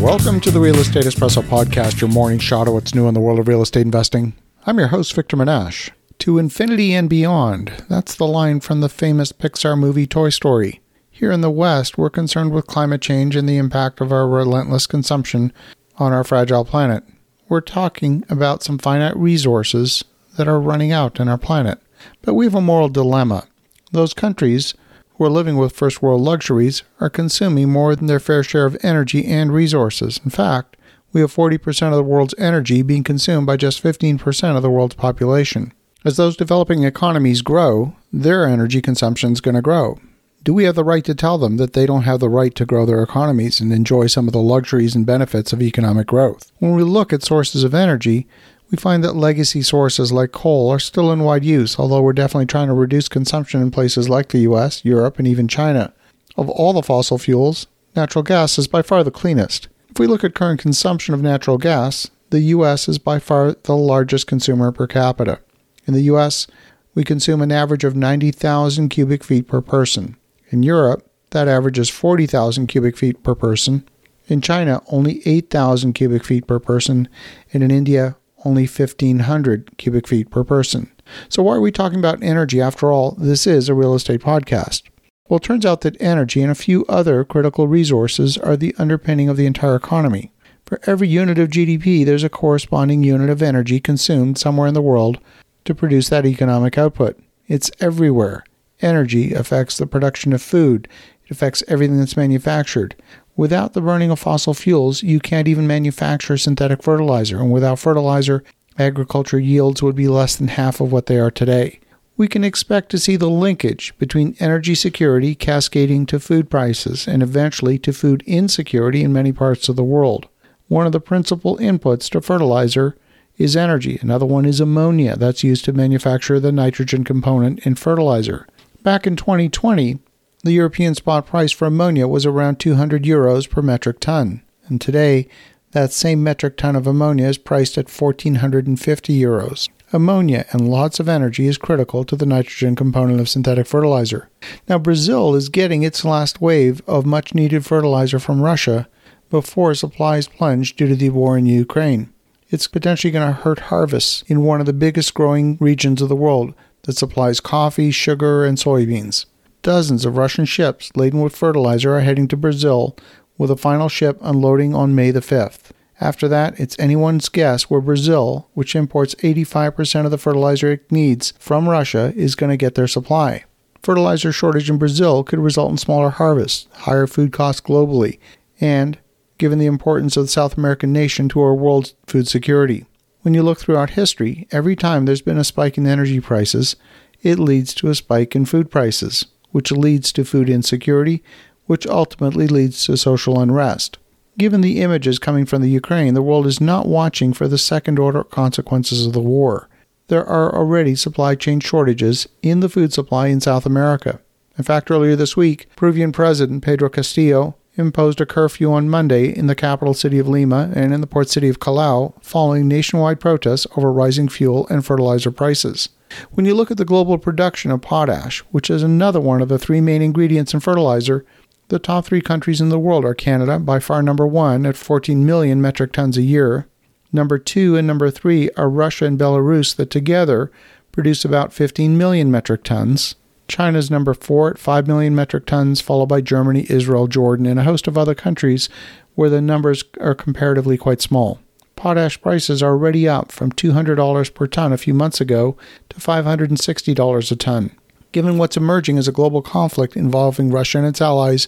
Welcome to the Real Estate Espresso Podcast, your morning shot of what's new in the world of real estate investing. I'm your host, Victor Menasce. To infinity and beyond, that's the line from the famous Pixar movie Toy Story. Here in the West, we're concerned with climate change and the impact of our relentless consumption on our fragile planet. We're talking about some finite resources that are running out in our planet. But we have a moral dilemma. Those countries who are living with first world luxuries are consuming more than their fair share of energy and resources. In fact, we have 40% of the world's energy being consumed by just 15% of the world's population. As those developing economies grow, their energy consumption is going to grow. Do we have the right to tell them that they don't have the right to grow their economies and enjoy some of the luxuries and benefits of economic growth? When we look at sources of energy, we find that legacy sources like coal are still in wide use, although we're definitely trying to reduce consumption in places like the US, Europe, and even China. Of all the fossil fuels, natural gas is by far the cleanest. If we look at current consumption of natural gas, the US is by far the largest consumer per capita. In the US, we consume an average of 90,000 cubic feet per person. In Europe, that average is 40,000 cubic feet per person. In China, only 8,000 cubic feet per person, and in India, only 1,500 cubic feet per person. So, why are we talking about energy? After all, this is a real estate podcast. Well, it turns out that energy and a few other critical resources are the underpinning of the entire economy. For every unit of GDP, there's a corresponding unit of energy consumed somewhere in the world to produce that economic output. It's everywhere. Energy affects the production of food, it affects everything that's manufactured. Without the burning of fossil fuels, you can't even manufacture synthetic fertilizer, and without fertilizer, agriculture yields would be less than half of what they are today. We can expect to see the linkage between energy security cascading to food prices and eventually to food insecurity in many parts of the world. One of the principal inputs to fertilizer is energy. Another one is ammonia that's used to manufacture the nitrogen component in fertilizer. Back in 2020, the European spot price for ammonia was around 200 euros per metric ton, and today that same metric ton of ammonia is priced at 1450 euros. Ammonia and lots of energy is critical to the nitrogen component of synthetic fertilizer. Now, Brazil is getting its last wave of much needed fertilizer from Russia before supplies plunge due to the war in Ukraine. It's potentially going to hurt harvests in one of the biggest growing regions of the world that supplies coffee, sugar, and soybeans. Dozens of Russian ships laden with fertilizer are heading to Brazil, with a final ship unloading on May the 5th. After that, it's anyone's guess where Brazil, which imports 85% of the fertilizer it needs from Russia, is going to get their supply. Fertilizer shortage in Brazil could result in smaller harvests, higher food costs globally, and, given the importance of the South American nation to our world's food security. When you look throughout history, every time there's been a spike in energy prices, it leads to a spike in food prices which leads to food insecurity, which ultimately leads to social unrest. Given the images coming from the Ukraine, the world is not watching for the second order consequences of the war. There are already supply chain shortages in the food supply in South America. In fact, earlier this week, Peruvian President Pedro Castillo imposed a curfew on Monday in the capital city of Lima and in the port city of Callao following nationwide protests over rising fuel and fertilizer prices. When you look at the global production of potash, which is another one of the three main ingredients in fertilizer, the top three countries in the world are Canada, by far number one at 14 million metric tons a year. Number two and number three are Russia and Belarus, that together produce about 15 million metric tons. China's number four at 5 million metric tons, followed by Germany, Israel, Jordan, and a host of other countries where the numbers are comparatively quite small. Potash prices are already up from $200 per ton a few months ago to $560 a ton. Given what's emerging as a global conflict involving Russia and its allies,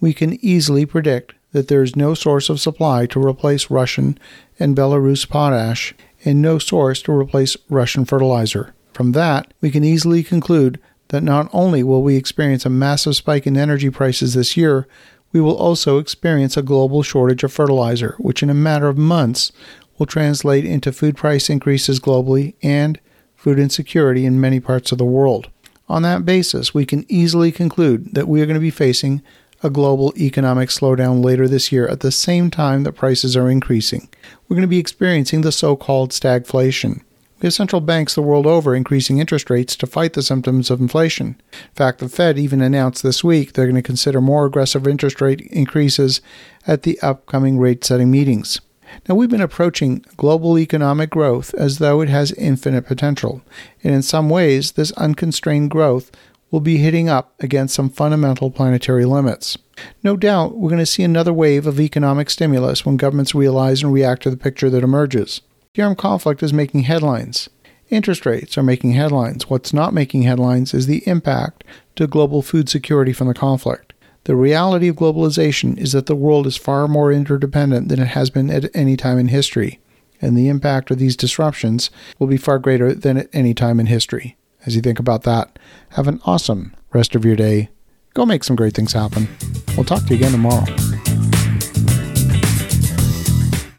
we can easily predict that there is no source of supply to replace Russian and Belarus potash and no source to replace Russian fertilizer. From that, we can easily conclude that not only will we experience a massive spike in energy prices this year, we will also experience a global shortage of fertilizer, which in a matter of months will translate into food price increases globally and food insecurity in many parts of the world. On that basis, we can easily conclude that we are going to be facing a global economic slowdown later this year at the same time that prices are increasing. We're going to be experiencing the so called stagflation. We have central banks the world over increasing interest rates to fight the symptoms of inflation. In fact, the Fed even announced this week they're going to consider more aggressive interest rate increases at the upcoming rate setting meetings. Now, we've been approaching global economic growth as though it has infinite potential, and in some ways, this unconstrained growth will be hitting up against some fundamental planetary limits. No doubt, we're going to see another wave of economic stimulus when governments realize and react to the picture that emerges. The armed conflict is making headlines. Interest rates are making headlines. What's not making headlines is the impact to global food security from the conflict. The reality of globalization is that the world is far more interdependent than it has been at any time in history, and the impact of these disruptions will be far greater than at any time in history. As you think about that, have an awesome rest of your day. Go make some great things happen. We'll talk to you again tomorrow.